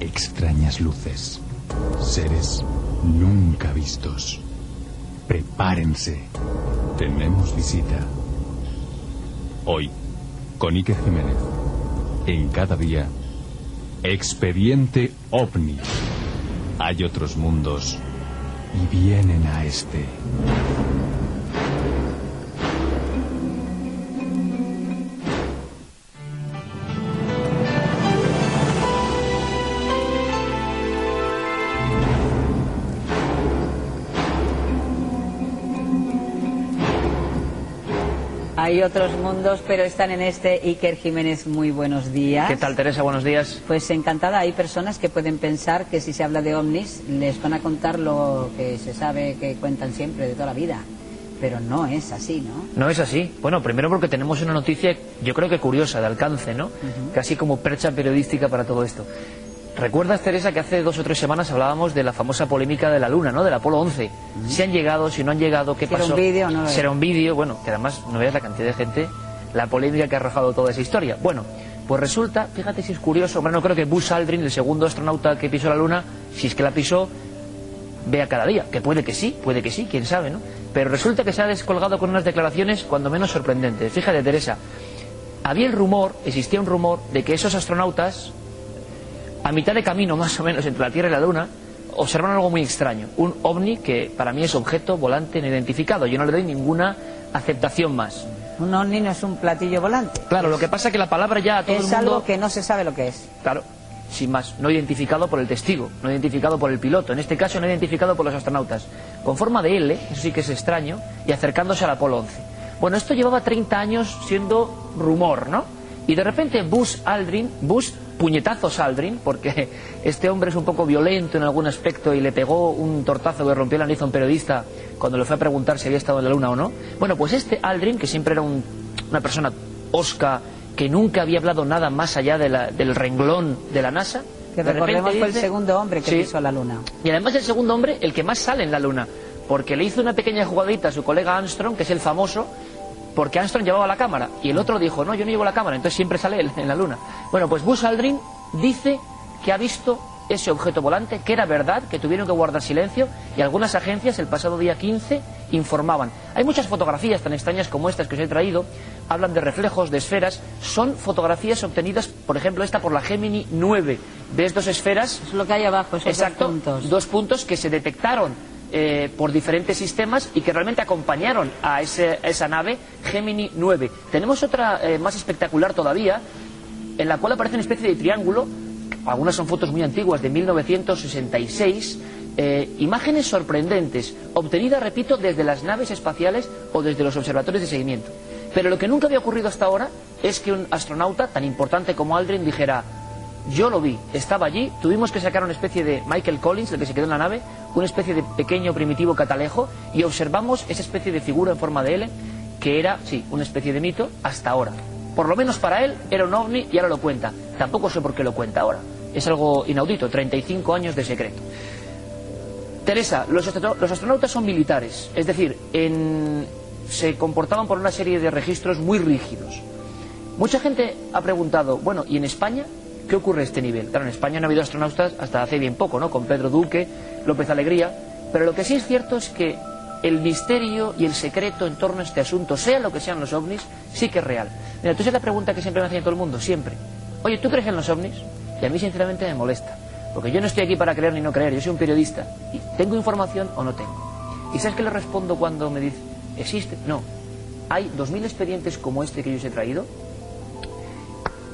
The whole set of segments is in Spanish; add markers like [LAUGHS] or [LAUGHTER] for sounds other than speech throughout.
extrañas luces, seres nunca vistos. Prepárense, tenemos visita. Hoy, con Iker Jiménez, en cada día, Expediente OVNI. Hay otros mundos y vienen a este. Hay otros mundos, pero están en este. Iker Jiménez, muy buenos días. ¿Qué tal, Teresa? Buenos días. Pues encantada. Hay personas que pueden pensar que si se habla de ovnis, les van a contar lo que se sabe que cuentan siempre de toda la vida. Pero no es así, ¿no? No es así. Bueno, primero porque tenemos una noticia, yo creo que curiosa, de alcance, ¿no? Casi como percha periodística para todo esto. ¿Recuerdas, Teresa, que hace dos o tres semanas hablábamos de la famosa polémica de la Luna, ¿no? Del Apolo 11. Si han llegado, si no han llegado, qué pasó. un vídeo no Será un vídeo, bueno, que además no veas la cantidad de gente, la polémica que ha arrojado toda esa historia. Bueno, pues resulta, fíjate si es curioso, bueno, no creo que Buzz Aldrin, el segundo astronauta que pisó la Luna, si es que la pisó, vea cada día, que puede que sí, puede que sí, quién sabe, ¿no? Pero resulta que se ha descolgado con unas declaraciones cuando menos sorprendentes. Fíjate, Teresa, había el rumor, existía un rumor, de que esos astronautas, a mitad de camino más o menos entre la Tierra y la Luna, observaron algo muy extraño. Un ovni que para mí es objeto volante no identificado. Yo no le doy ninguna aceptación más. Un ovni no es un platillo volante. Claro, lo que pasa es que la palabra ya a todo Es el mundo... algo que no se sabe lo que es. Claro, sin más, no identificado por el testigo, no identificado por el piloto, en este caso no identificado por los astronautas, con forma de L, eso sí que es extraño, y acercándose al Apolo 11. Bueno, esto llevaba 30 años siendo rumor, ¿no? Y de repente Buzz Aldrin, Buzz puñetazos Aldrin, porque [LAUGHS] este hombre es un poco violento en algún aspecto y le pegó un tortazo que rompió la nariz a un periodista cuando le fue a preguntar si había estado en la luna o no. Bueno, pues este Aldrin, que siempre era un- una persona osca, que nunca había hablado nada más allá de la- del renglón de la NASA, Que de recordemos fue el segundo hombre que Sí. pisó la luna. y además el segundo hombre, el que más sale en la Luna, porque le hizo una pequeña jugadita a su colega Armstrong, que es el famoso, porque Armstrong llevaba la cámara, y el otro dijo, no, yo no llevo la cámara, entonces siempre sale él en la Luna. Bueno, pues Buzz Aldrin dice que ha visto ese objeto volante, que era verdad, que tuvieron que guardar silencio, y algunas agencias el pasado día 15 informaban. Hay muchas fotografías tan extrañas como estas que os he traído, hablan de reflejos, de esferas, son fotografías obtenidas, por ejemplo, esta por la Gemini 9. ¿Ves dos esferas? Es lo que hay abajo, esos Exacto, dos puntos. dos puntos que se detectaron eh, por diferentes sistemas y que realmente acompañaron a, ese- esa nave Gemini 9. Tenemos otra eh, más espectacular todavía, en la cual aparece una especie de triángulo, algunas son fotos muy antiguas de 1966, eh, imágenes sorprendentes, obtenidas, repito, desde las naves espaciales o desde los observatorios de seguimiento. Pero lo que nunca había ocurrido hasta ahora es que un astronauta tan importante como Aldrin dijera, yo lo vi, estaba allí, tuvimos que sacar una especie de Michael Collins, el que se quedó en la nave, una especie de pequeño primitivo catalejo y observamos esa especie de figura en forma de L que era, sí, una especie de mito hasta ahora. Por lo menos para él era un ovni y ahora lo cuenta. Tampoco sé por qué lo cuenta ahora. Es algo inaudito, 35 años de secreto. Teresa, los, los astronautas son militares, es decir, en- se comportaban por una serie de registros muy rígidos. Mucha gente ha preguntado, bueno, ¿y en España qué ocurre a este nivel? Claro, en España no ha habido astronautas hasta hace bien poco, ¿no? Con Pedro Duque, López Alegría, pero lo que sí es cierto es que el misterio y el secreto en torno a este asunto, sea lo que sean los ovnis, sí que es real. Mira, tú sabes la pregunta que siempre me hacen todo el mundo, siempre. Oye, ¿tú crees en los ovnis? Y a mí sinceramente me molesta, porque yo no estoy aquí para creer ni no creer, yo soy un periodista. Y ¿Tengo información o no tengo? ¿Y sabes qué le respondo cuando me dice, existe? No. Hay 2.000 expedientes como este que yo os he traído,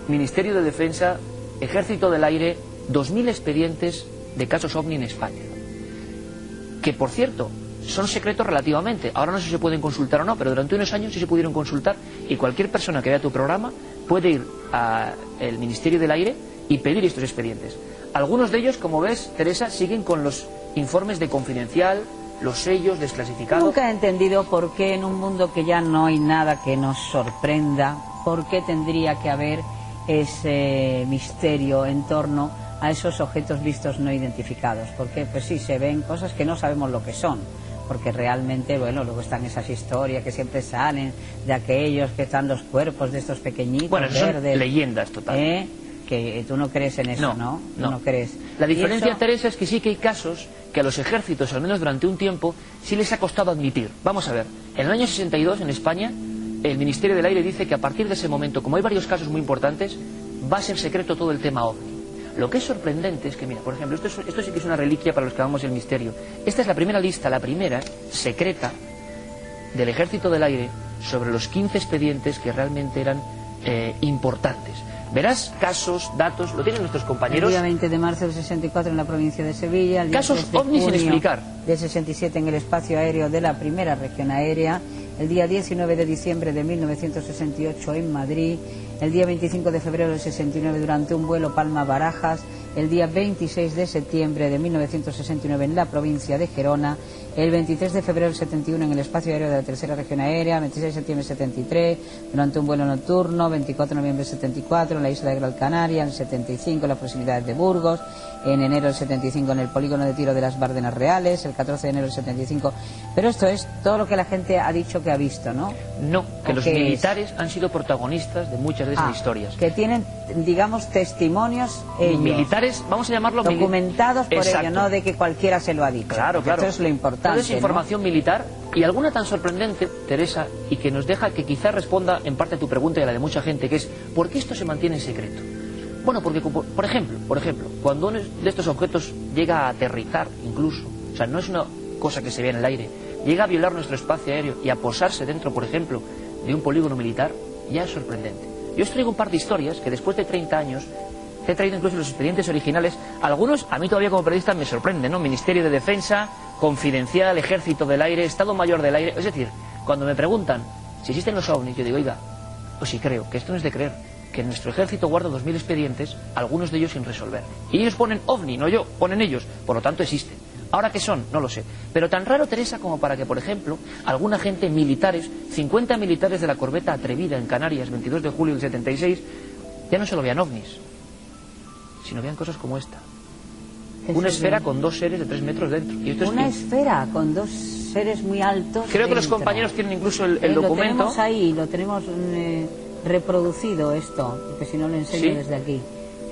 Ministerio de Defensa, Ejército del Aire, 2.000 expedientes de casos ovni en España. Que, por cierto, son secretos relativamente. Ahora no sé si se pueden consultar o no, pero durante unos años sí se pudieron consultar y cualquier persona que vea tu programa puede ir al Ministerio del Aire y pedir estos expedientes. Algunos de ellos, como ves, Teresa, siguen con los informes de confidencial, los sellos desclasificados. Nunca he entendido por qué en un mundo que ya no hay nada que nos sorprenda, por qué tendría que haber ese misterio en torno a esos objetos vistos no identificados. Porque, pues sí, se ven cosas que no sabemos lo que son. Porque realmente, bueno, luego están esas historias que siempre salen de aquellos que están los cuerpos de estos pequeñitos Bueno, eso son verdes. leyendas total. ¿eh? que tú no crees en eso, ¿no? No, no. crees. La diferencia, Teresa, es que sí que hay casos que a los ejércitos, al menos durante un tiempo, sí les ha costado admitir. Vamos a ver, en el año 62 en España, el Ministerio del Aire dice que a partir de ese momento, como hay varios casos muy importantes, va a ser secreto todo el tema OVNI. Lo que es sorprendente es que, mira, por ejemplo, esto, esto sí que es una reliquia para los que amamos el misterio. Esta es la primera lista, la primera, secreta, del Ejército del Aire sobre los 15 expedientes que realmente eran eh, importantes. Verás casos, datos, lo tienen nuestros compañeros. El día 20 de marzo del 64 en la provincia de Sevilla. El casos ovnis sin explicar. Del 67 en el espacio aéreo de la primera región aérea. El día 19 de diciembre de 1968 en Madrid. El día 25 de febrero del 69 durante un vuelo Palma-Barajas. El día 26 de septiembre de 1969 en la provincia de Gerona el 23 de febrero del 71 en el espacio aéreo de la tercera región aérea, 26 de septiembre del 73 durante un vuelo nocturno, 24 de noviembre del 74 en la isla de Gran Canaria, en el 75 en las proximidades de Burgos, en enero del 75 en el polígono de tiro de las Bardenas Reales, el 14 de enero del 75. Pero esto es todo lo que la gente ha dicho que ha visto, ¿no? No, que los militares han sido protagonistas de muchas de esas ah, historias. Que tienen, digamos, testimonios ellos. Militares, vamos a llamarlo... Documentados por ellos, no de que cualquiera se lo ha dicho. Claro, claro. Eso es lo importante. Toda esa información militar y alguna tan sorprendente, Teresa, y que nos deja que quizás responda en parte a tu pregunta y a la de mucha gente, que es ¿por qué esto se mantiene en secreto? Bueno, porque, por ejemplo, por ejemplo, cuando uno de estos objetos llega a aterrizar incluso, o sea, no es una cosa que se ve en el aire, llega a violar nuestro espacio aéreo y a posarse dentro, por ejemplo, de un polígono militar, ya es sorprendente. Yo os traigo un par de historias que después de 30 años he traído incluso los expedientes originales. Algunos, a mí todavía como periodista, me sorprenden, ¿no? Ministerio de Defensa, Confidencial, Ejército del Aire, Estado Mayor del Aire. Es decir, cuando me preguntan si existen los ovnis, yo digo, oiga, pues sí creo, que esto no es de creer que nuestro ejército guarda 2.000 expedientes, algunos de ellos sin resolver. Y ellos ponen ovni, no yo, ponen ellos, por lo tanto existen. Ahora qué son, no lo sé. Pero tan raro, Teresa, como para que, por ejemplo, alguna gente, militares, 50 militares de la corbeta Atrevida en Canarias, 22 de julio del 76, ya no solo vean ovnis, sino vean cosas como esta. Una esfera con dos seres de tres metros dentro. ¿Y Una esfera con dos seres muy altos. Creo que los compañeros tienen incluso el, documento. Lo tenemos ahí, lo tenemos. Eh, reproducido esto, porque si no lo enseño desde aquí.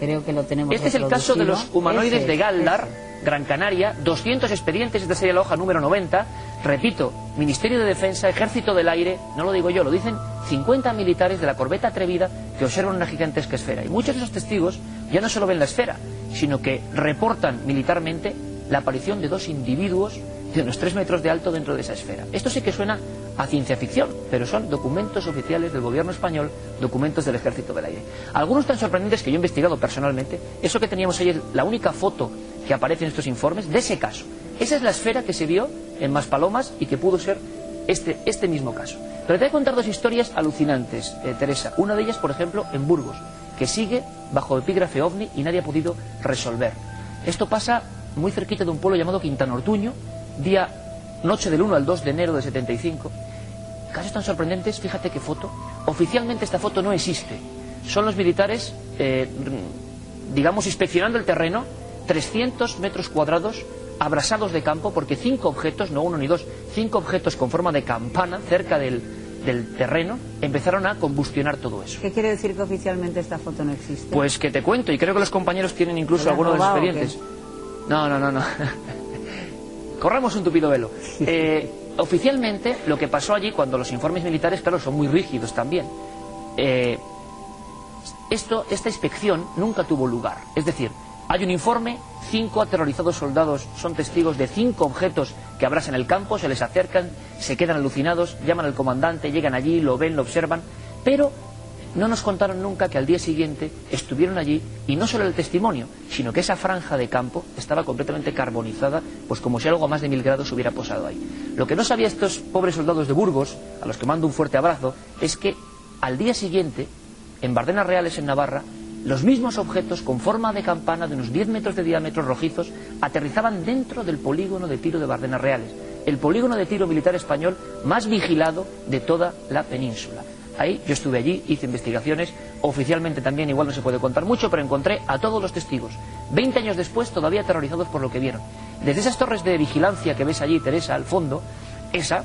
Creo que lo tenemos Este es el caso de los humanoides de Galdar, Gran Canaria, 200 expedientes, esta sería la hoja número 90. Repito, Ministerio de Defensa, Ejército del Aire, no lo digo yo, lo dicen 50 militares de la corbeta atrevida que observan una gigantesca esfera. Y muchos de esos testigos ya no solo ven la esfera, sino que reportan militarmente la aparición de dos individuos de unos 3 metros de alto dentro de esa esfera. Esto sí que suena a ciencia ficción, pero son documentos oficiales del gobierno español, documentos del Ejército del Aire. Algunos tan sorprendentes que yo he investigado personalmente, eso que teníamos ayer, la única foto que aparece en estos informes de ese caso. Esa es la esfera que se vio en Maspalomas y que pudo ser este, este mismo caso. Pero te voy a contar dos historias alucinantes, eh, Teresa. Una de ellas, por ejemplo, en Burgos, que sigue bajo epígrafe ovni y nadie ha podido resolver. Esto pasa muy cerquita de un pueblo llamado Quintana Ortuño, día noche del 1 al 2 de enero de 75. Casos tan sorprendentes, fíjate qué foto. Oficialmente esta foto no existe. Son los militares, eh, digamos, inspeccionando el terreno, 300 metros cuadrados abrasados de campo, porque cinco objetos, no uno ni dos, cinco objetos con forma de campana cerca del, del terreno empezaron a combustionar todo eso. ¿Qué quiere decir que oficialmente esta foto no existe? Pues que te cuento, y creo que los compañeros tienen incluso algunos de los expedientes. No, no, no, no. [LAUGHS] Corramos un tupido velo. Eh, oficialmente, lo que pasó allí, cuando los informes militares, claro, son muy rígidos también, eh, esto, esta inspección nunca tuvo lugar. Es decir, hay un informe, cinco aterrorizados soldados son testigos de cinco objetos que abrasan el campo, se les acercan, se quedan alucinados, llaman al comandante, llegan allí, lo ven, lo observan, pero no nos contaron nunca que al día siguiente estuvieron allí y no solo el testimonio, sino que esa franja de campo estaba completamente carbonizada, pues como si algo a más de mil grados hubiera posado ahí. Lo que no sabía estos pobres soldados de Burgos, a los que mando un fuerte abrazo, es que al día siguiente, en Bardenas Reales, en Navarra, los mismos objetos con forma de campana de unos 10 metros de diámetro rojizos aterrizaban dentro del polígono de tiro de Bardenas Reales, el polígono de tiro militar español más vigilado de toda la península. Ahí yo estuve allí, hice investigaciones, oficialmente también igual no se puede contar mucho, pero encontré a todos los testigos. Veinte años después todavía aterrorizados por lo que vieron. Desde esas torres de vigilancia que ves allí, Teresa, al fondo, esa,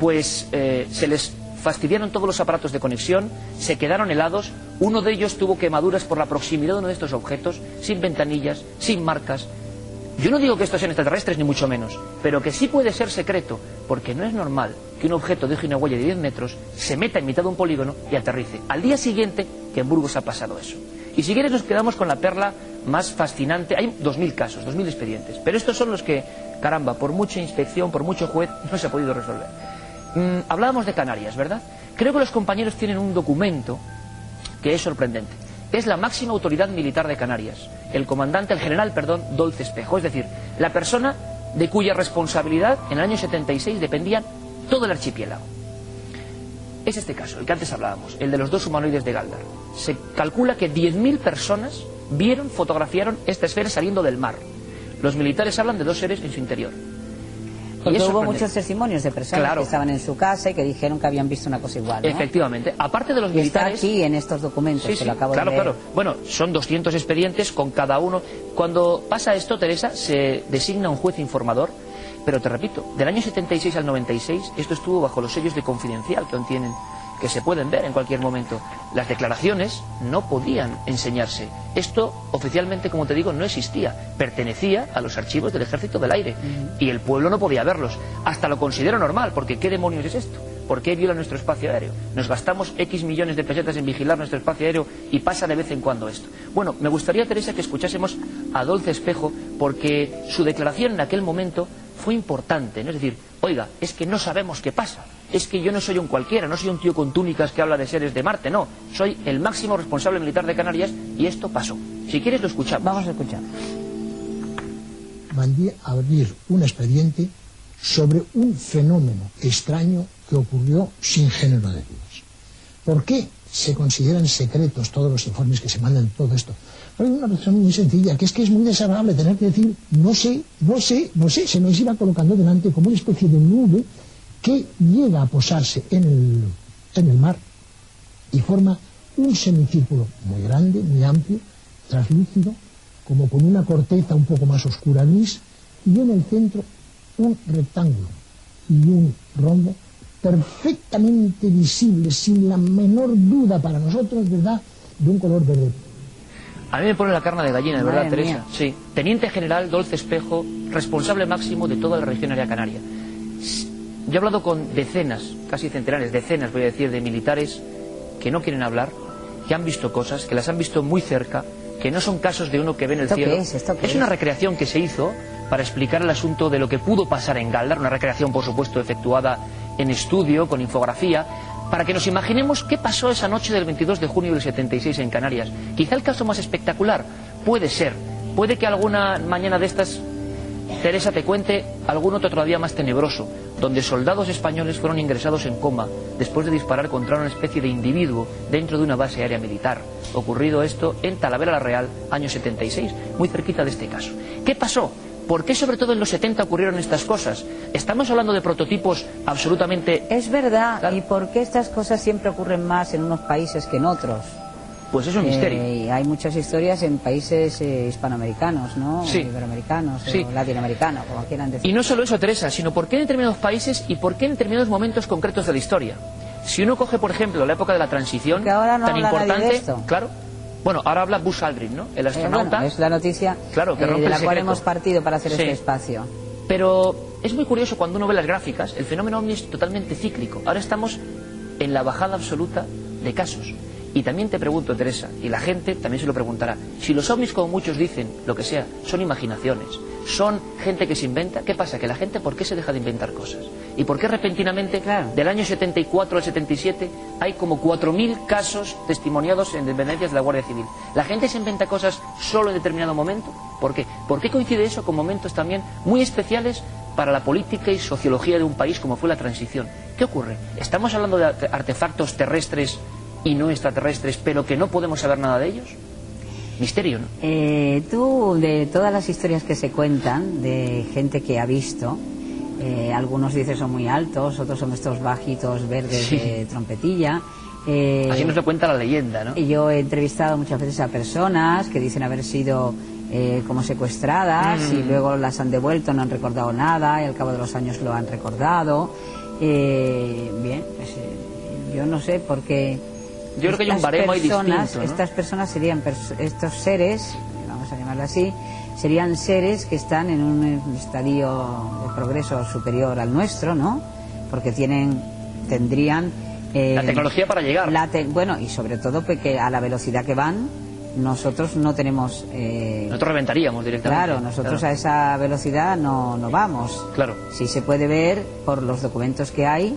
pues eh, se les fastidiaron todos los aparatos de conexión, se quedaron helados, uno de ellos tuvo quemaduras por la proximidad de uno de estos objetos, sin ventanillas, sin marcas. Yo no digo que estos sean extraterrestres, ni mucho menos, pero que sí puede ser secreto, porque no es normal que un objeto deje una huella de 10 metros, se meta en mitad de un polígono y aterrice. Al día siguiente, que en Burgos ha pasado eso. Y si quieres nos quedamos con la perla más fascinante. Hay 2.000 casos, 2.000 expedientes. Pero estos son los que, caramba, por mucha inspección, por mucho juez, [LAUGHS] no se ha podido resolver. Mm, hablábamos de Canarias, ¿verdad? Creo que los compañeros tienen un documento que es sorprendente. Es la máxima autoridad militar de Canarias. El comandante, el general, perdón, Dolce Espejo. Es decir, la persona de cuya responsabilidad en el año 76 dependía todo el archipiélago es este caso, el que antes hablábamos, el de los dos humanoides de Galdar. Se calcula que 10.000 personas vieron, fotografiaron esta esfera saliendo del mar. Los militares hablan de dos seres en su interior. Porque hubo muchos testimonios de personas que estaban en su casa y que dijeron que habían visto una cosa igual. Efectivamente. Aparte de los militares. Está aquí en estos documentos que lo acabo claro, de leer. Claro, Bueno, son 200 expedientes con cada uno. Cuando pasa esto, Teresa, se designa un juez informador pero te repito, del año 76 al 96 esto estuvo bajo los sellos de confidencial que contienen, que se pueden ver en cualquier momento. Las declaraciones no podían enseñarse. Esto oficialmente, como te digo, no existía. Pertenecía a los archivos del Ejército del Aire y el pueblo no podía verlos. Hasta lo considero normal, porque ¿qué demonios es esto? ¿Por qué viola nuestro espacio aéreo? Nos gastamos X millones de pesetas en vigilar nuestro espacio aéreo y pasa de vez en cuando esto. Bueno, me gustaría, Teresa, que escuchásemos a Dolce Espejo, porque su declaración en aquel momento fue importante, ¿no? Es decir, oiga, es que no sabemos qué pasa. Es que yo no soy un cualquiera, no soy un tío con túnicas que habla de seres de Marte, no. Soy el máximo responsable militar de Canarias y esto pasó. Si quieres lo escuchamos. Vamos a escuchar. Mandé abrir un expediente sobre un fenómeno extraño que ocurrió sin género de dudas. ¿Por qué se consideran secretos todos los informes que se mandan, todo esto? Hay una razón muy sencilla, que es que es muy desagradable tener que decir, no sé, no sé, no sé, se nos iba colocando delante como una especie de nube que llega a posarse en el, en el mar y forma un semicírculo muy grande, muy amplio, translúcido, como con una corteza un poco más oscura gris, y en el centro un rectángulo y un rombo perfectamente visible, sin la menor duda para nosotros, ¿verdad?, de un color verde a mí me pone la carne de gallina, de verdad, Teresa. Sí. Teniente General Dolce Espejo, responsable máximo de toda la región área canaria. Yo he hablado con decenas, casi centenares, decenas, voy a decir, de militares que no quieren hablar, que han visto cosas, que las han visto muy cerca, que no son casos de uno que ve en el cielo. es? es una recreación que se hizo para explicar el asunto de lo que pudo pasar en Galdar, una recreación, por supuesto, efectuada en estudio, con infografía, para que nos imaginemos qué pasó esa noche del 22 de junio del 76 en Canarias. Quizá el caso más espectacular puede ser, puede que alguna mañana de estas Teresa te cuente algún otro todavía más tenebroso, donde soldados españoles fueron ingresados en coma después de disparar contra una especie de individuo dentro de una base aérea militar. Ocurrido esto en Talavera la Real, año 76, muy cerquita de este caso. ¿Qué pasó? ¿Por qué sobre todo en los 70 ocurrieron estas cosas? Estamos hablando de prototipos absolutamente... Es verdad, ¿y por qué estas cosas siempre ocurren más en unos países que en otros? Pues es un misterio. Eh, hay muchas historias en países eh, hispanoamericanos, ¿no? Sí. Iberoamericanos o latinoamericanos, como quieran decir. Y no solo eso, Teresa, sino por qué en determinados países y por qué en determinados momentos concretos de la historia. Si uno coge, por ejemplo, la época de la transición, tan importante, claro, bueno, ahora habla Buzz Aldrin, ¿no? El eh, astronauta. es la noticia claro, que eh, de la cual hemos partido para hacer este espacio. Pero es muy curioso cuando uno ve las gráficas, el fenómeno ovni es totalmente cíclico. Ahora estamos en la bajada absoluta de casos. Y también te pregunto, Teresa, y la gente también se lo preguntará, si los ovnis, como muchos dicen, lo que sea, son imaginaciones, son gente que se inventa, ¿qué pasa? Que la gente, ¿por qué se deja de inventar cosas? ¿Y por qué repentinamente, del año 74 al 77, hay como 4.000 casos testimoniados en dependencias de la Guardia Civil? ¿La gente se inventa cosas solo en determinado momento? ¿Por qué? ¿Por qué coincide eso con momentos también muy especiales para la política y sociología de un país como fue la transición? ¿Qué ocurre? ¿Estamos hablando de artefactos terrestres y no extraterrestres, pero que no podemos saber nada de ellos? Misterio, ¿no? Eh, tú, de todas las historias que se cuentan, de gente que ha visto, eh, algunos dices son muy altos, otros son estos bajitos verdes de trompetilla. Eh, Así nos lo cuenta la leyenda, ¿no? Yo he entrevistado muchas veces a personas que dicen haber sido eh, como secuestradas y mm. luego las han devuelto, no han recordado nada y al cabo de los años lo han recordado. bien, pues, yo no sé, porque yo creo que hay un estas baremo ahí personas, distinto, ¿no? Estas personas serían, pers- estos seres, vamos a llamarlo así, serían seres que están en un estadio de progreso superior al nuestro, ¿no? Porque tienen, tendrían... eh, La tecnología para llegar. la te- bueno, y sobre todo porque a la velocidad que van, nosotros no tenemos... eh, Nosotros reventaríamos directamente. claro, nosotros Claro. a esa velocidad no, no vamos. Claro. Sí se puede ver por los documentos que hay.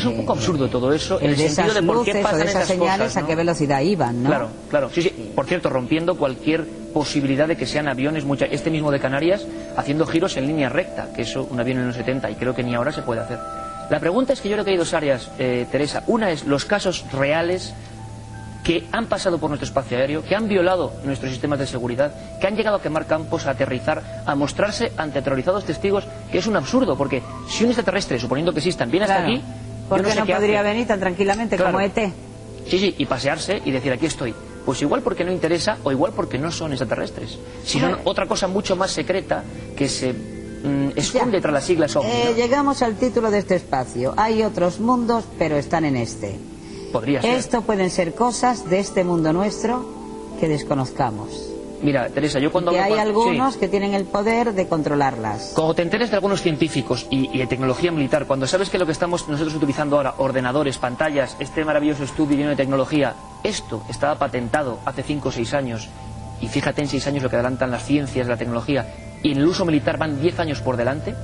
Es un poco absurdo todo eso, en el de sentido de por qué luces pasan de esas esas señales cosas, a ¿no? qué velocidad iban, ¿no? Claro, claro. Sí, sí. Por cierto, rompiendo cualquier posibilidad de que sean aviones, mucha, este mismo de Canarias, haciendo giros en línea recta, que eso un avión en los 70 y creo que ni ahora se puede hacer. La pregunta es que yo creo que hay dos áreas, eh, Teresa. Una es los casos reales que han pasado por nuestro espacio aéreo, que han violado nuestros sistemas de seguridad, que han llegado a quemar campos, a aterrizar, a mostrarse ante aterrorizados testigos, que es un absurdo, porque si un extraterrestre, suponiendo que existan, viene hasta Claro. aquí, ¿Por no qué sé no podría hace. venir tan tranquilamente Claro. como ET? Sí, sí, y pasearse y decir aquí estoy. Pues igual porque no interesa o igual porque no son extraterrestres, sino otra cosa mucho más secreta que se mm, esconde Ya. tras las siglas OVNI. Eh, llegamos al título de este espacio. Hay otros mundos, pero están en este. Podría ser. Esto pueden ser cosas de este mundo nuestro que desconozcamos. Mira, Teresa, yo cuando Y hablo hay algunos sí. que tienen el poder de controlarlas. Cuando te enteres de algunos científicos y, y de tecnología militar, cuando sabes que lo que estamos nosotros utilizando ahora, ordenadores, pantallas, este maravilloso estudio lleno de tecnología, esto estaba patentado hace 5 o 6 años, y fíjate en 6 años lo que adelantan las ciencias, la tecnología, y en el uso militar van 10 años por delante,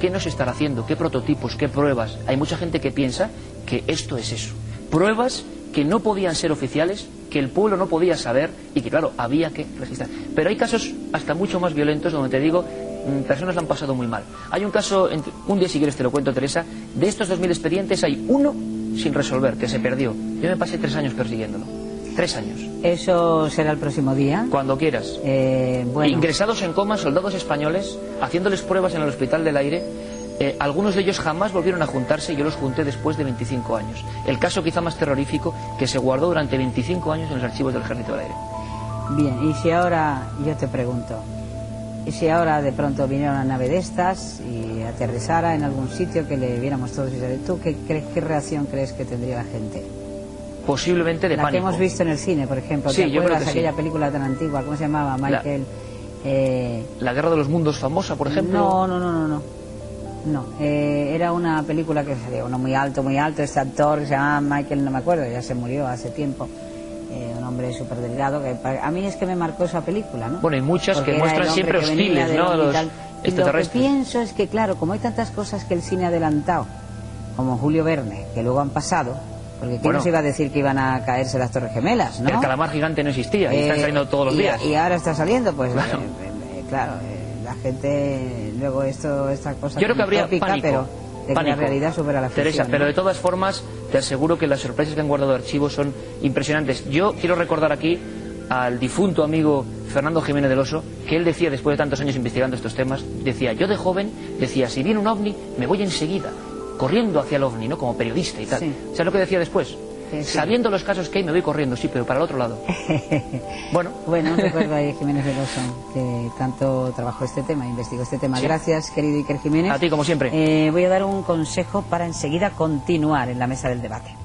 ¿qué nos estará haciendo? ¿Qué prototipos? ¿Qué pruebas? Hay mucha gente que piensa que esto es eso. Pruebas que no podían ser oficiales, que el pueblo no podía saber y que, claro, había que registrar. Pero hay casos hasta mucho más violentos donde te digo, mm, personas lo han pasado muy mal. Hay un caso, un día si quieres te lo cuento, Teresa, de estos 2.000 expedientes hay uno sin resolver, que se perdió. Yo me pasé tres años persiguiéndolo. Tres años. Eso será el próximo día. Cuando quieras. Eh, bueno, Ingresados en coma, soldados españoles, haciéndoles pruebas en el Hospital del Aire. Eh, algunos de ellos jamás volvieron a juntarse y yo los junté después de 25 años. El caso quizá más terrorífico que se guardó durante 25 años en los archivos del Ejército del Aire. bien. Y si ahora, yo te pregunto, y si ahora de pronto viniera una nave de estas y aterrizara en algún sitio que le viéramos todos y ¿tú qué, crees, qué reacción crees que tendría la gente? Posiblemente de la que pánico. hemos visto en el cine, por ejemplo. Sí, ¿Te yo creo que sí. aquella película tan antigua? ¿Cómo se llamaba? Michael. eh, La Guerra de los Mundos famosa, por ejemplo. No, no, no, no, no. No, eh, era una película que salía uno muy alto, muy alto, este actor que se llama Michael, no me acuerdo, ya se murió hace tiempo, eh, un hombre súper delgado, que pa- a mí es que me marcó esa película, ¿no? Bueno, y muchas Porque que muestran siempre que hostiles, ¿no? y Los tal. Y lo que pienso es que, claro, como hay tantas cosas que el cine ha adelantado, como Julio Verne, que luego han pasado, porque ¿quién Bueno. nos iba a decir que iban a caerse las Torres Gemelas, no? El calamar gigante no existía y Eh, están saliendo todos los y- días. Y ahora está saliendo, pues Claro. eh, eh, claro, eh, la gente luego esto esta cosa Yo creo que habría pánico. pero de que pánico. la realidad supera la ficción. Teresa, ¿no? pero de todas formas te aseguro que las sorpresas que han guardado archivos son impresionantes. Yo quiero recordar aquí al difunto amigo Fernando Jiménez del Oso, que él decía después de tantos años investigando estos temas, decía, yo de joven decía, si viene un ovni, me voy enseguida, corriendo hacia el ovni, ¿no? Como periodista y tal. Sí. ¿Sabes lo que decía después? Sí, sí. Sabiendo los casos que hay, me voy corriendo, sí, pero para el otro lado. [LAUGHS] bueno, Bueno, [LAUGHS] recuerdo Jiménez Veloso, que tanto trabajó este tema, investigó este tema. Sí. Gracias, querido Iker Jiménez. A ti, como siempre. Eh, voy a dar un consejo para enseguida continuar en la mesa del debate.